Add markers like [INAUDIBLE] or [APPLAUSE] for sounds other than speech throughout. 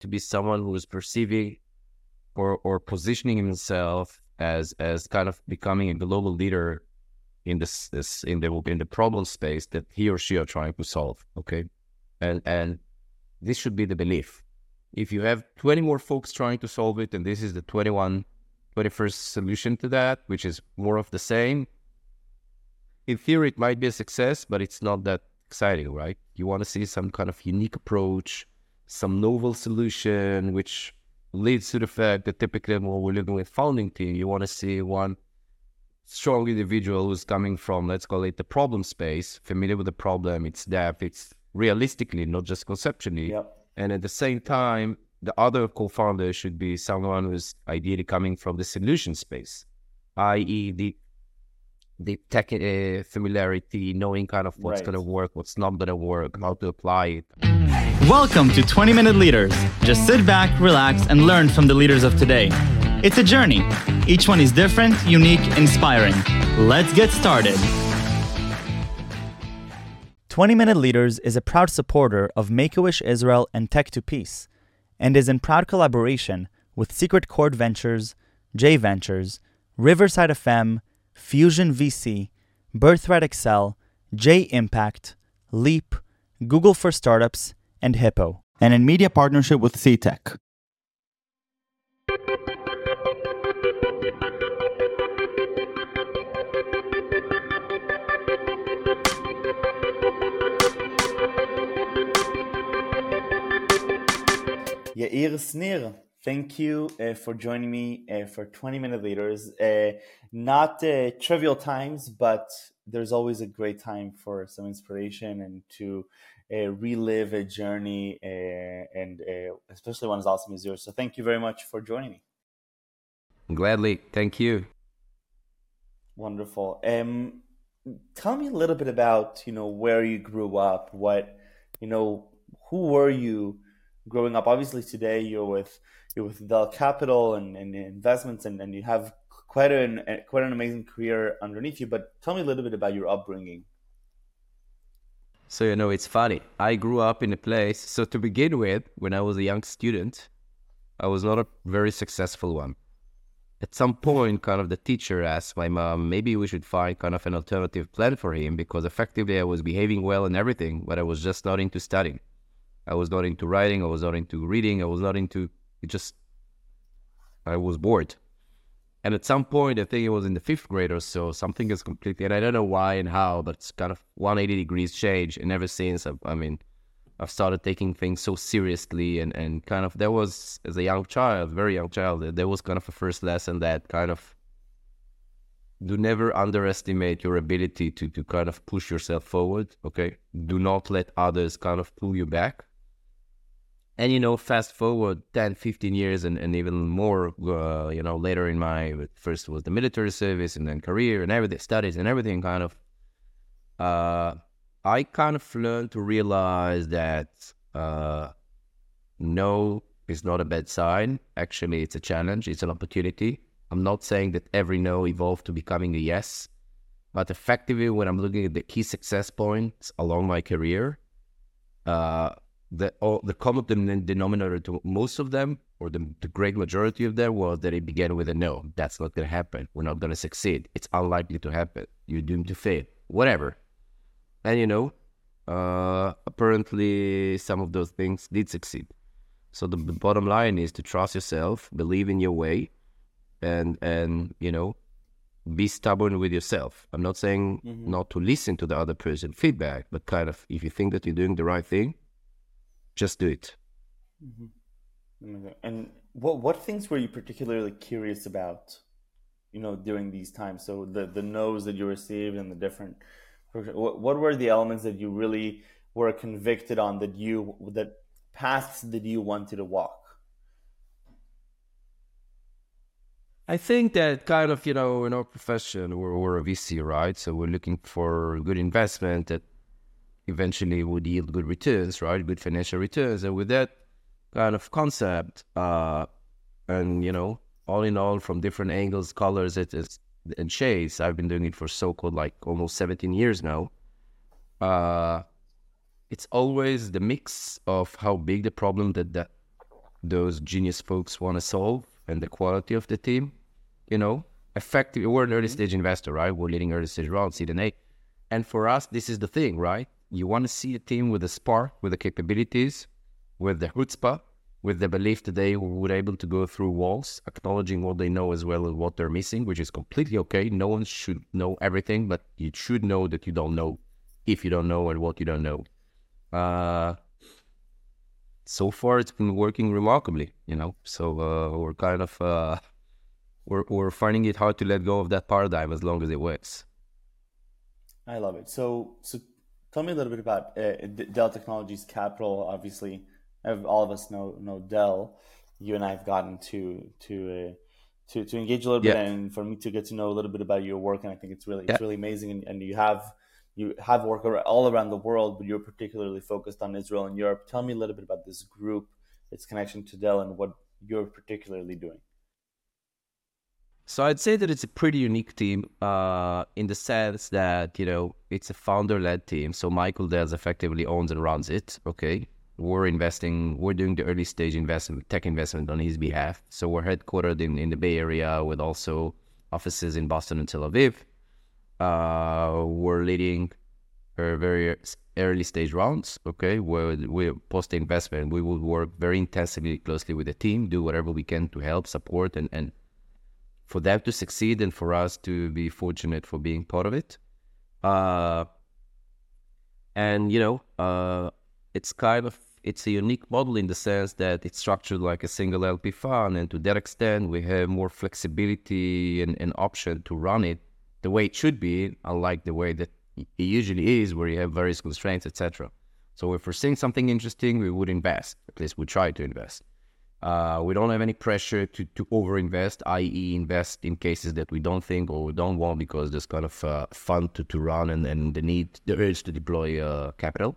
to be someone who is perceiving or or positioning himself as as kind of becoming a global leader in this this in the in the problem space that he or she are trying to solve. Okay, and and this should be the belief. If you have 20 more folks trying to solve it, and this is the 21, 21st solution to that, which is more of the same, in theory, it might be a success, but it's not that exciting, right? You want to see some kind of unique approach, some novel solution, which leads to the fact that typically when we're looking with founding team, you want to see one strong individual who's coming from, let's call it the problem space, familiar with the problem, its depth, it's realistically, not just conceptually. Yep. And at the same time, the other co-founder should be someone who's ideally coming from the solution space, i.e., the the tech uh, familiarity, knowing kind of what's right. going to work, what's not going to work, how to apply it. Welcome to 20 Minute Leaders. Just sit back, relax, and learn from the leaders of today. It's a journey. Each one is different, unique, inspiring. Let's get started. 20 Minute Leaders is a proud supporter of Make a Wish Israel and Tech to Peace, and is in proud collaboration with Secret Chord Ventures, J Ventures, Riverside FM, Fusion VC, Birthright Excel, J Impact, Leap, Google for Startups, and Hippo, and in media partnership with CTech. Yair Snir, thank you uh, for joining me uh, for 20 Minute Leaders. Uh, not uh, trivial times, but there's always a great time for some inspiration and to uh, relive a journey, uh, and especially one as awesome as yours. So thank you very much for joining me. Gladly, thank you. Wonderful. Um, tell me a little bit about you know where you grew up. What you know, who were you? growing up obviously today you're with you're with Dell Capital and, and investments and, and you have quite an quite an amazing career underneath you but tell me a little bit about your upbringing so you know it's funny i grew up in a place so to begin with when i was a young student i was not a very successful one at some point kind of the teacher asked my mom maybe we should find kind of an alternative plan for him because effectively i was behaving well and everything but i was just not into studying I was not into writing. I was not into reading. I was not into it. Just I was bored. And at some point, I think it was in the fifth grade or so, something is completely, and I don't know why and how, but it's kind of 180 degrees change. And ever since, I, I mean, I've started taking things so seriously. And, and kind of, there was, as a young child, very young child, there was kind of a first lesson that kind of do never underestimate your ability to, to kind of push yourself forward. Okay. Do not let others kind of pull you back and you know fast forward 10 15 years and, and even more uh, you know later in my first was the military service and then career and everything studies and everything kind of uh, i kind of learned to realize that uh, no is not a bad sign. Actually it's a challenge. It's an opportunity. I'm not saying that every no evolved to becoming a yes but effectively when i'm looking at the key success points along my career uh, the all, the common denominator to most of them, or the, the great majority of them, was that it began with a no. That's not going to happen. We're not going to succeed. It's unlikely to happen. You're doomed to fail. Whatever. And you know, uh, apparently some of those things did succeed. So the, the bottom line is to trust yourself, believe in your way, and and you know, be stubborn with yourself. I'm not saying mm-hmm. not to listen to the other person feedback, but kind of if you think that you're doing the right thing, just do it. Mm-hmm. And what what things were you particularly curious about, you know, during these times? So the the no's that you received and the different, what what were the elements that you really were convicted on that you that paths that you wanted to walk? I think that kind of, you know, in our profession, we're, we're a VC, right? So we're looking for good investment that eventually would yield good returns, right? Good financial returns. And with that kind of concept, uh, and you know, all in all, from different angles, colors, it is and shades. I've been doing it for so-called like almost 17 years now. Uh, it's always the mix of how big the problem that that those genius folks want to solve and the quality of the team. You know, effectively, we're an early stage investor, right? We're leading early stage rounds, seed and A. And for us, this is the thing, right? You want to see a team with a spark, with the capabilities, with the chutzpah, with the belief that they were able to go through walls, acknowledging what they know as well as what they're missing, which is completely okay. No one should know everything, but you should know that you don't know if you don't know and what you don't know. Uh, so far, it's been working remarkably, you know. So uh, we're kind of uh, we're we're finding it hard to let go of that paradigm as long as it works. I love it. So so tell me a little bit about uh, Dell Technologies Capital. Obviously, all of us know know Dell. You and I have gotten to to uh, to to engage a little yeah. bit, and for me to get to know a little bit about your work, and I think it's really yeah. it's really amazing. And, and, you have you have work all around the world, but you're particularly focused on Israel and Europe. Tell me a little bit about this group, its connection to Dell, and what you're particularly doing. So I'd say that it's a pretty unique team uh, in the sense that you know it's a founder-led team. So Michael Dell effectively owns and runs it. Okay, we're investing, we're doing the early stage investment, tech investment on his behalf. So we're headquartered in, in the Bay Area with also offices in Boston and Tel Aviv. Uh, we're leading a very early stage rounds. Okay, where we post investment, we will work very intensively, closely with the team, do whatever we can to help support and, and for them to succeed and for us to be fortunate for being part of it. Uh, and you know, uh, it's kind of it's a unique model in the sense that it's structured like a single LP fund, and to that extent, we have more flexibility and an option to run it the way it should be, unlike the way that it usually is, where you have various constraints, etc. So if we're seeing something interesting, we would invest. At least we try to invest. Uh, we don't have any pressure to, to overinvest, i.e., invest in cases that we don't think or we don't want because there's kind of uh, fun to, to run and, and the need, the urge to deploy uh, capital.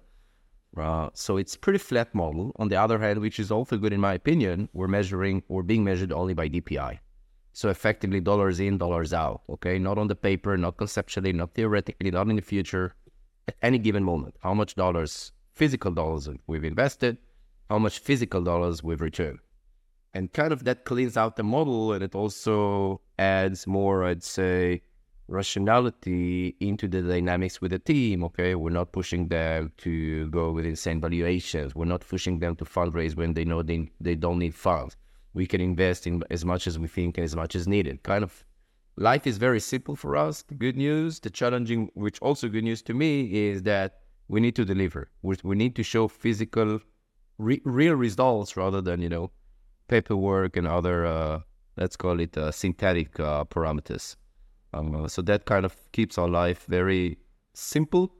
Uh, so it's pretty flat model. On the other hand, which is also good in my opinion, we're measuring, we're being measured only by DPI. So effectively dollars in, dollars out. Okay, not on the paper, not conceptually, not theoretically, not in the future. At any given moment, how much dollars, physical dollars we've invested, how much physical dollars we've returned. And kind of that cleans out the model and it also adds more, I'd say, rationality into the dynamics with the team. Okay, we're not pushing them to go with insane valuations. We're not pushing them to fundraise when they know they they don't need funds. We can invest in as much as we think and as much as needed. Kind of life is very simple for us. The good news, the challenging, which also good news to me, is that we need to deliver. We, we need to show physical, re- real results rather than you know paperwork and other uh, let's call it uh, synthetic uh, parameters. Um, so that kind of keeps our life very simple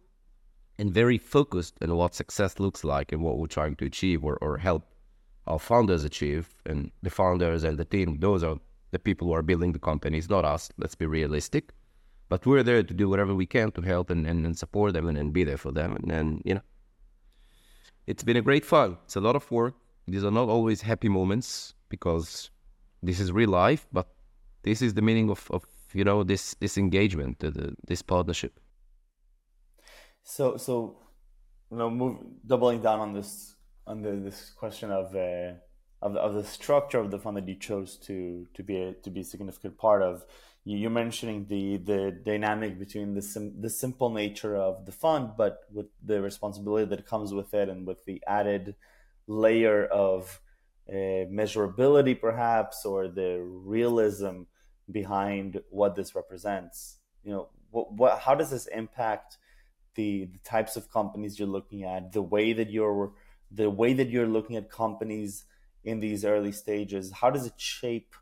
and very focused on what success looks like and what we're trying to achieve or, or help our founders achieve. And the founders and the team, those are the people who are building the companies, not us. Let's be realistic. But we're there to do whatever we can to help and, and, and support them and, and be there for them. And, and, you know, it's been a great fun. It's a lot of work. These are not always happy moments because this is real life, but this is the meaning of, of you know this this engagement, the, this partnership. So so you know, move doubling down on this on the, this question of uh, of, of the structure of the fund that you chose to to be a, to be a significant part of. You, are mentioning the the dynamic between the sim, the simple nature of the fund, but with the responsibility that comes with it, and with the added layer of uh, measurability, perhaps, or the realism behind what this represents. You know, what, what how does this impact the, the types of companies you're looking at, the way that you're the way that you're looking at companies in these early stages? How does it shape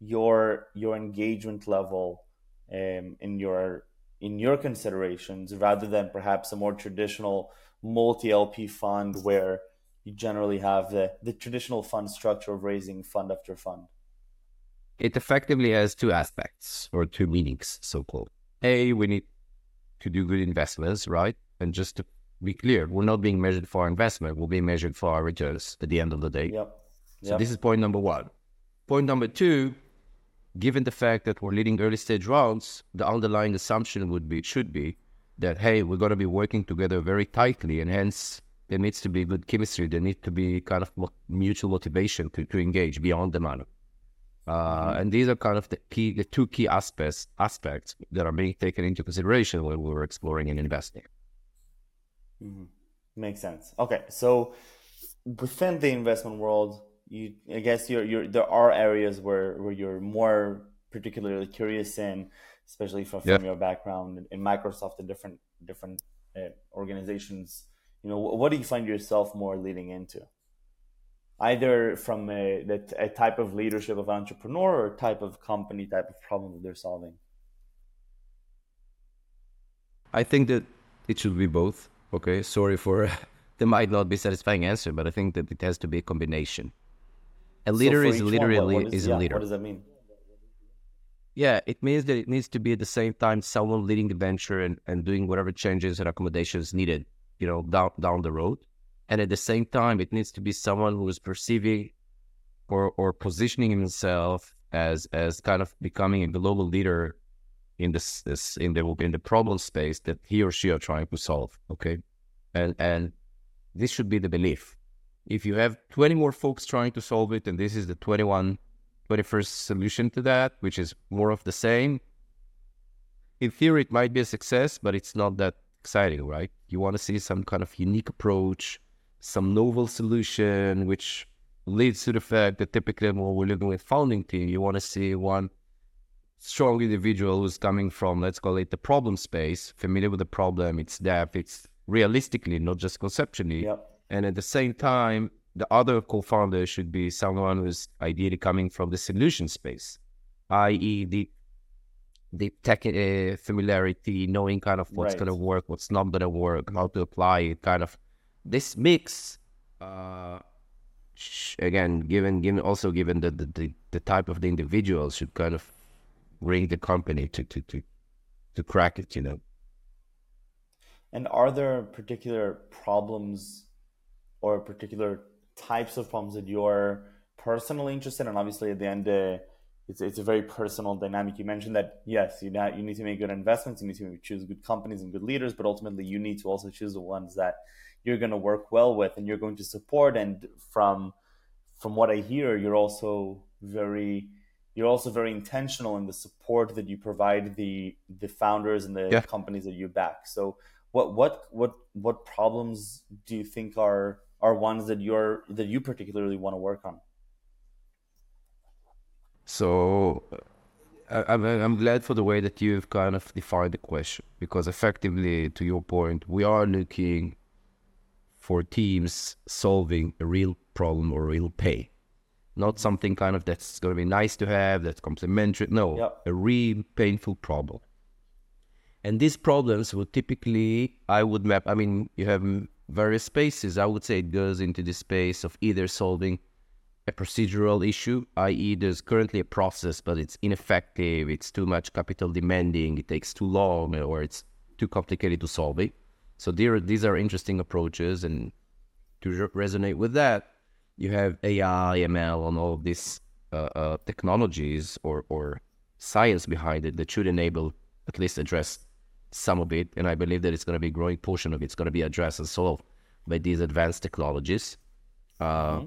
your your engagement level um, in your in your considerations rather than perhaps a more traditional multi LP fund where you generally have the, the traditional fund structure of raising fund after fund? it effectively has two aspects or two meanings, so called. A, we need to do good investments, right? And just to be clear, we're not being measured for our investment, we're being measured for our returns at the end of the day. Yep. So this is point number one. Point number two, given the fact that we're leading early stage rounds, the underlying assumption would be should be that hey, we're gonna be working together very tightly and hence There needs to be good chemistry. There needs to be kind of mutual motivation to, to engage beyond the money. Uh, and these are kind of the key, the two key aspects aspects that are being taken into consideration when we were exploring and investing. Mm-hmm. Makes sense. Okay, so within the investment world, you I guess you're, you're there are areas where, where you're more particularly curious in, especially from, from your background in Microsoft and different different uh, organizations. You know, what do you find yourself more leading into? Either from a, a type of leadership of entrepreneur or type of company, type of problem that they're solving. I think that it should be both. Okay, sorry for [LAUGHS] there might not be satisfying answer, but I think that it has to be a combination. A leader so is literally one, is, is yeah, a leader. What does that mean? Yeah, it means that it needs to be at the same time someone leading the venture and, and doing whatever changes and accommodations needed, you know, down down the road. And at the same time, it needs to be someone who is perceiving or or positioning himself as as kind of becoming a global leader in this this in the in the problem space that he or she are trying to solve. Okay, and and this should be the belief. If you have 20 more folks trying to solve it, and this is the 21, 21st solution to that, which is more of the same, in theory, it might be a success, but it's not that exciting, right? You want to see some kind of unique approach, some novel solution, which leads to the fact that typically when we're looking with founding team, you want to see one strong individual who's coming from, let's call it the problem space, familiar with the problem, its depth, its realistically, not just conceptually. Yep. And at the same time, the other co-founder should be someone who's ideally coming from the solution space, i.e., the the tech uh, familiarity, knowing kind of what's right. going to work, what's not going to work, how to apply it. Kind of this mix. Uh, again, given given also given the, the the type of the individuals should kind of bring the company to to to to crack it. You know. And are there particular problems or particular types of problems that you're personally interested in? Obviously, at the end, uh, it's, it's a very personal dynamic. You mentioned that, yes, you, not, you need to make good investments, you need to choose good companies and good leaders, but ultimately, you need to also choose the ones that you're going to work well with and you're going to support. And from from what I hear, you're also very you're also very intentional in the support that you provide the the founders and the yeah. companies that you back. So what what what what problems do you think are are ones that you're that you particularly want to work on so uh, I'm, I'm glad for the way that you've kind of defined the question because effectively to your point we are looking for teams solving a real problem or real pain not mm-hmm. something kind of that's going to be nice to have that's complementary no yep. a real painful problem and these problems would typically, I would map, I mean, you have various spaces. I would say it goes into the space of either solving a procedural issue, i.e., there's currently a process, but it's ineffective, it's too much capital demanding, it takes too long, or it's too complicated to solve it. So there, these are interesting approaches, and to resonate with that, you have AI, ML, and all of these uh, uh, technologies or, or science behind it that should enable at least address some of it, and I believe that it's going to be a growing portion of it. it's going to be addressed and solved by these advanced technologies. Uh, mm-hmm.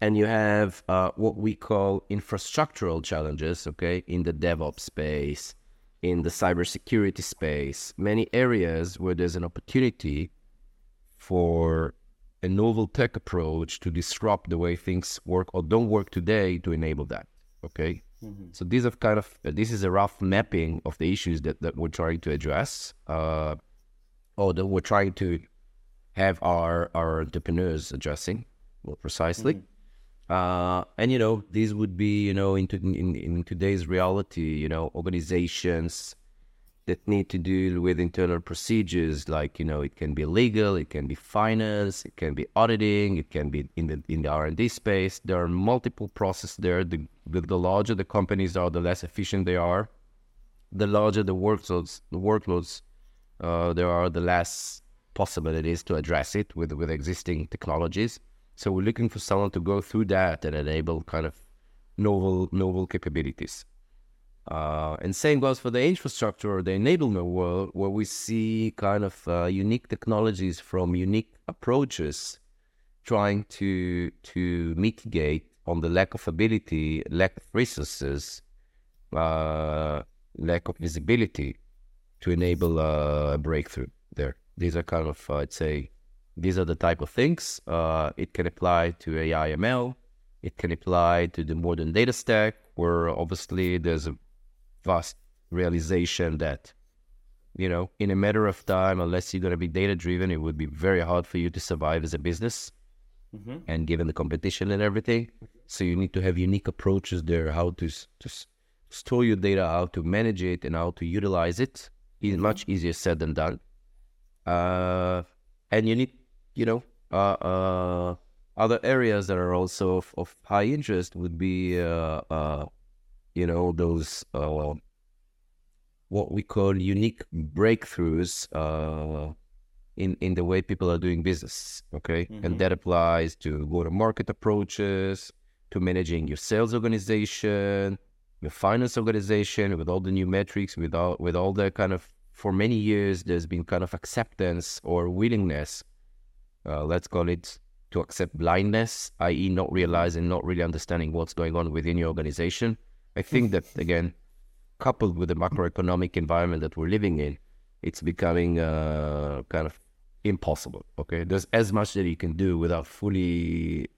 And you have uh, what we call infrastructural challenges, okay, in the DevOps space, in the cybersecurity space, many areas where there's an opportunity for a novel tech approach to disrupt the way things work or don't work today to enable that, okay? Mm-hmm. So these are kind of this is a rough mapping of the issues that, that we're trying to address, uh, or that we're trying to have our our entrepreneurs addressing more precisely. Mm-hmm. Uh, and you know, these would be you know in, in today's reality, you know, organizations that need to deal with internal procedures like you know it can be legal it can be finance it can be auditing it can be in the in the r&d space. There are multiple processes there. The, the, the larger the companies are the less efficient they are. The larger the workloads the workloads uh, there are the less possibilities to address it with with existing technologies so we're looking for someone to go through that and enable kind of novel novel capabilities Uh, and same goes for the infrastructure or the enablement world, where we see kind of uh, unique technologies from unique approaches trying to to mitigate on the lack of ability, lack of resources, uh, lack of visibility to enable a breakthrough there. These are kind of, I'd say, these are the type of things. Uh, it can apply to AI ML. It can apply to the modern data stack, where obviously there's a vast realization that, you know, in a matter of time, unless you're going to be data driven, it would be very hard for you to survive as a business. Mm-hmm. And given the competition and everything, so you need to have unique approaches there, how to just store your data, how to manage it, and how to utilize it. Is much easier said than done. Uh, and you need, you know, uh, uh, other areas that are also of, of high interest would be, uh, uh, you know, those uh, what we call unique breakthroughs in in the way people are doing business. Okay, mm-hmm. and that applies to go to market approaches, to managing your sales organization, your finance organization, with all the new metrics, with all with all the kind of for many years there's been kind of acceptance or willingness, uh, let's call it, to accept blindness, i.e., not realizing, not really understanding what's going on within your organization. I think that [LAUGHS] again, coupled with the macroeconomic environment that we're living in, it's becoming uh, kind of impossible. Okay, there's as much that you can do without fully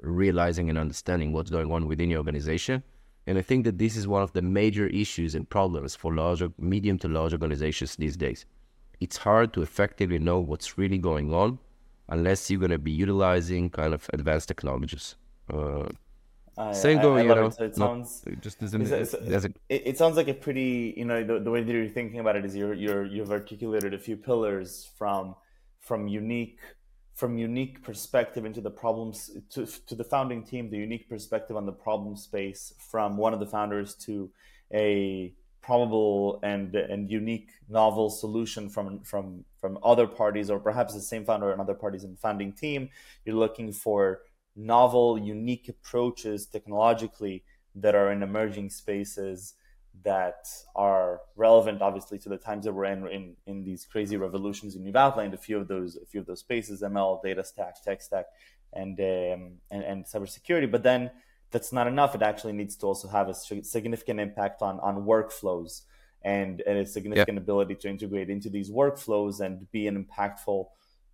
realizing and understanding what's going on within your organization. And I think that this is one of the major issues and problems for larger, medium to large organizations these days. It's hard to effectively know what's really going on unless you're going to be utilizing kind of advanced technologies. Uh, I, Same I, I you know, it. So it sounds just as, an, as, as a, it, it, sounds like a pretty, you know, the, the way that you're thinking about it is you're, you're, you've articulated a few pillars from from unique from unique perspective into the problems to, to the founding team the unique perspective on the problem space from one of the founders to a probable and and unique novel solution from from from other parties or perhaps the same founder and other parties in founding team you're looking for novel unique approaches technologically that are in emerging spaces that are relevant, obviously, to the times that we're in, in in these crazy revolutions. And you've outlined a few of those, a few of those spaces: ML, data stack, tech stack, and um, and, and cybersecurity. But then that's not enough. It actually needs to also have a significant impact on on workflows and, and a significant yeah. ability to integrate into these workflows and be an impactful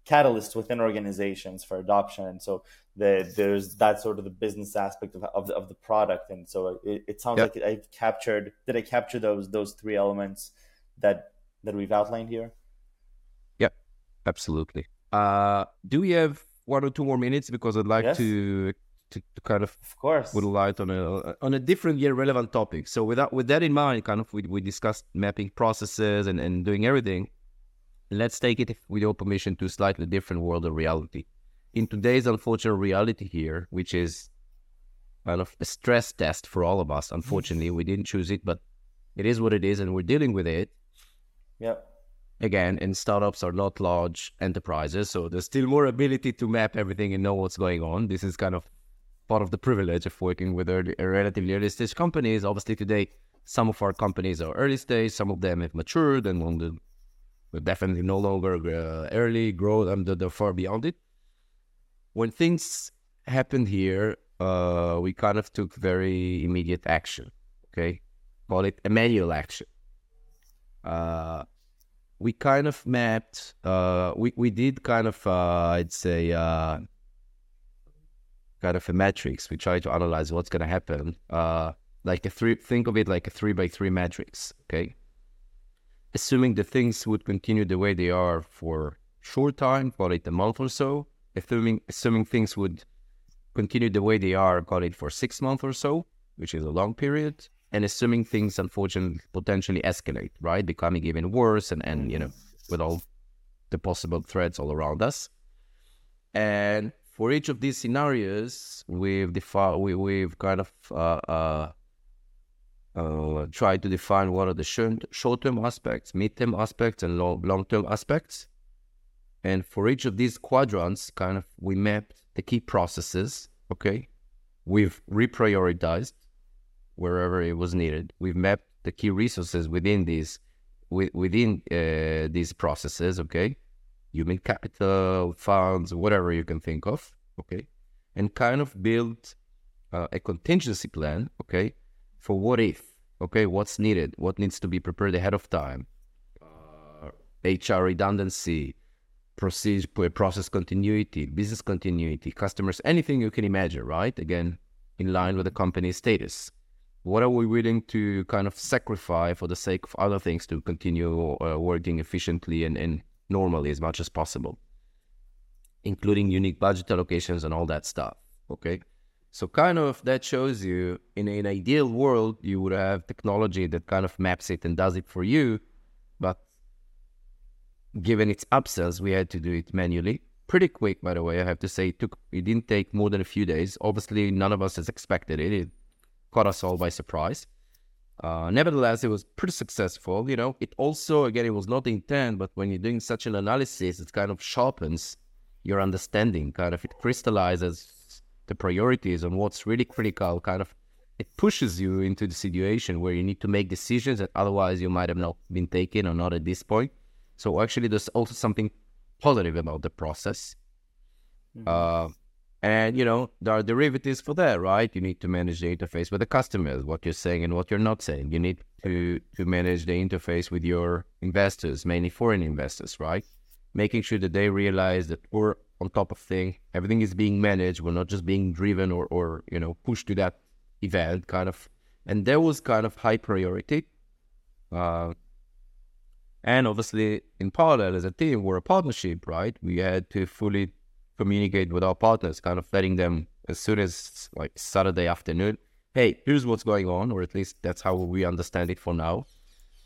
catalyst within organizations for adoption. And so the, there's that sort of the business aspect of, of, the, of the product. And so it, it sounds yep. like I captured, did I capture those, those three elements that, that we've outlined here? Yep, absolutely. Uh, do we have one or two more minutes? Because I'd like yes. to, to, to, kind of, of course, put a light on a on a different yet relevant topic. So with that with that in mind, kind of we, we discussed mapping processes and, and doing everything. Let's take it, with your permission, to a slightly different world of reality. In today's unfortunate reality here, which is kind of a stress test for all of us, unfortunately, we didn't choose it, but it is what it is, and we're dealing with it. Yep. Again, and startups are not large enterprises, so there's still more ability to map everything and know what's going on. This is kind of part of the privilege of working with early, relatively early stage companies. Obviously, today, some of our companies are early stage, some of them have matured and the we're definitely no longer uh, early growth. I'm the, the far beyond it. When things happened here, uh, we kind of took very immediate action. Okay, call it a manual action. Uh, we kind of mapped. Uh, we we did kind of uh, I'd say uh, kind of a matrix. We try to analyze what's going to happen. Uh, like a three. Think of it like a three by three matrix. Okay assuming the things would continue the way they are for short time, call it a month or so, assuming assuming things would continue the way they are, call it for six months or so, which is a long period, and assuming things unfortunately potentially escalate, right, becoming even worse, and and you know with all the possible threats all around us, and for each of these scenarios, we've defined we, we've kind of uh, uh, uh, try to define what are the short term aspects, mid term aspects, and long term aspects. And for each of these quadrants, kind of we mapped the key processes. Okay, we've reprioritized, wherever it was needed. We've mapped the key resources within these within uh, these processes. Okay, human capital, funds, whatever you can think of. Okay, and kind of build uh, a contingency plan. Okay, for what if. Okay, what's needed? What needs to be prepared ahead of time? Uh, HR redundancy, procedure, process continuity, business continuity, customers, anything you can imagine, right? Again, in line with the company's status. What are we willing to kind of sacrifice for the sake of other things to continue uh, working efficiently and, and normally as much as possible, including unique budget allocations and all that stuff? Okay. So kind of that shows you in an ideal world, you would have technology that kind of maps it and does it for you. But given its absence, we had to do it manually. Pretty quick, by the way, I have to say. It took it didn't take more than a few days. Obviously, none of us has expected it. It caught us all by surprise. Uh, nevertheless, it was pretty successful. You know, it also again, it was not the intent, but when you're doing such an analysis, it kind of sharpens your understanding. Kind of it crystallizes the priorities on what's really critical. Kind of it pushes you into the situation where you need to make decisions that otherwise you might have not been taken or not at this point. So actually, there's also something positive about the process. Mm-hmm. Uh, and you know there are derivatives for that, right? You need to manage the interface with the customers, what you're saying and what you're not saying. You need to to manage the interface with your investors, mainly foreign investors, right? Making sure that they realize that we're on top of things. Everything is being managed. We're not just being driven or or you know pushed to that event, kind of. And that was kind of high priority. Uh, and obviously, in parallel, as a team, we're a partnership, right? We had to fully communicate with our partners, kind of letting them as soon as like Saturday afternoon, hey, here's what's going on, or at least that's how we understand it for now.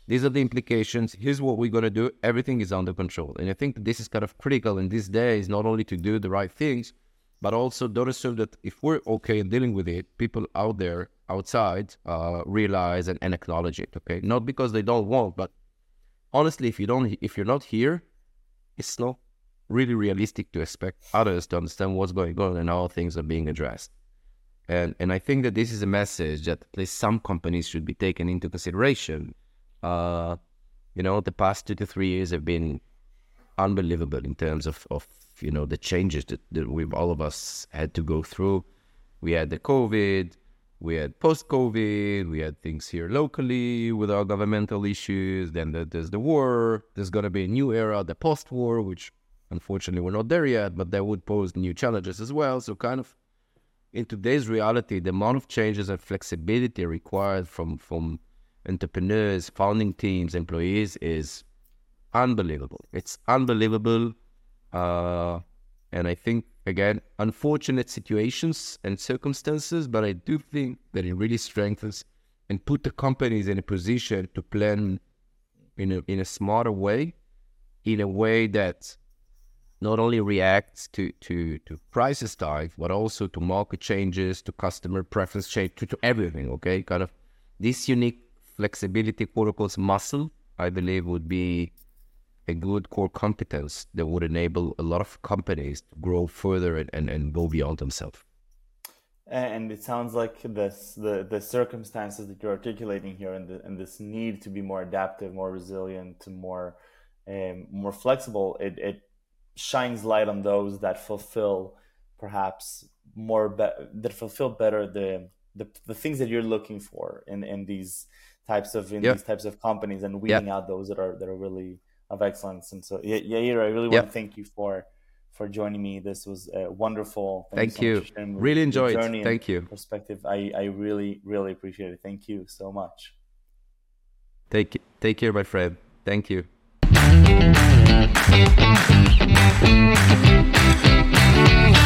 These are the implications. Here's what we're going to do. Everything is under control. And I think this is kind of critical in these days, not only to do the right things, but also don't assume that if we're okay in dealing with it, people out there outside uh, realize and, and acknowledge it. Okay, not because they don't want, but honestly, if you don't, if you're not here, it's not really realistic to expect others to understand what's going on and how things are being addressed. And and I think that this is a message that at least some companies should be taken into consideration. Uh, you know, the past two to three years have been unbelievable in terms of, of you know the changes that, that we all of us had to go through. We had the COVID, we had post COVID, we had things here locally with our governmental issues. Then there's the war. There's to be a new era, the post war, which unfortunately we're not there yet, but that would pose new challenges as well. So, kind of in today's reality, the amount of changes and flexibility required from, from entrepreneurs, founding teams, employees is unbelievable. It's unbelievable. Uh, and I think again, unfortunate situations and circumstances, but I do think that it really strengthens and put the companies in a position to plan in a in a smarter way, in a way that not only reacts to to to prices type, but also to market changes, to customer preference change, to, to everything. Okay, kind of this unique flexibility protocols muscle, I believe, would be a good core competence that would enable a lot of companies to grow further and, and, and go beyond themselves. And it sounds like this the, the circumstances that you're articulating here and, the, and this need to be more adaptive, more resilient, more um, more flexible, it, it shines light on those that fulfill perhaps more be- that fulfill better the, the the things that you're looking for in, in these types of in yeah. these types of companies and weeding yeah. out those that are that are really of excellence. And so, yeah Yair, I really want to thank you for for joining me. This was uh, wonderful. Thank, thank you. So really enjoyed. Thank you. Perspective. I I really really appreciate it. Thank you so much. Take take care, my friend. Thank you. Thank you.